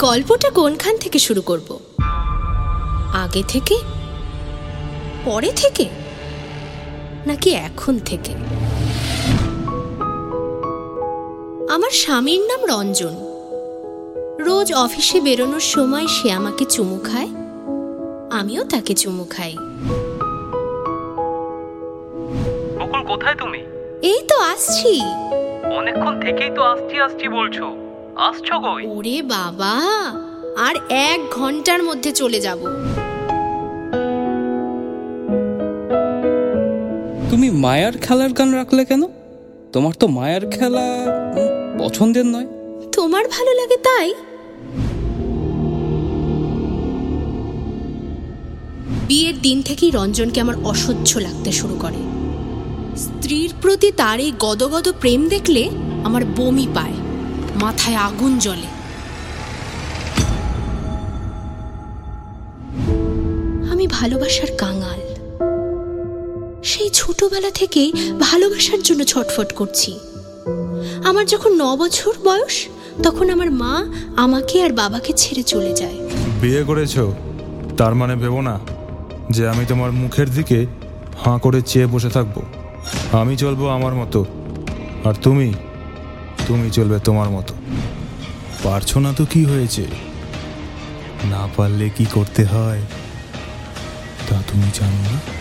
গল্পটা কোনখান থেকে শুরু করব? আগে থেকে? পরে থেকে? নাকি এখন থেকে? আমার স্বামীর নাম রঞ্জন। রোজ অফিসে বেরোনোর সময় সে আমাকে চুমু খায় আমিও তাকে চুমু খাই। কোথায় তুমি? এই তো আসছি। অনেকক্ষণ থেকেই তো আসছি আসছি বলছো। আসছো কই? ওরে বাবা আর এক ঘণ্টার মধ্যে চলে যাব। তুমি মায়ার খেলার গান রাখলে কেন? তোমার তো মায়ার খেলা পছন্দের নয়। তোমার ভালো লাগে তাই? বিয়ের দিন থেকেই রঞ্জনকে আমার অসহ্য লাগতে শুরু করে। স্ত্রীর প্রতি তার এই গদগদ প্রেম দেখলে আমার বমি পায়। মাথায় আগুন জ্বলে। আমি ভালোবাসার কাঙাল। সেই ছোটবেলা থেকেই ভালোবাসার জন্য ছটফট করছি। আমার যখন ন বছর বয়স, তখন আমার মা আমাকে আর বাবাকে ছেড়ে চলে যায়। বিয়ে করেছ? তার মানে ভেবো না যে আমি তোমার মুখের দিকে হাঁ করে চেয়ে বসে থাকব। আমি চলবো আমার মতো। আর তুমি? তুমি চলবে তোমার মতো। পারছ না তো কি হয়েছে? না পারলে কি করতে হয়? তা তুমি জানো না?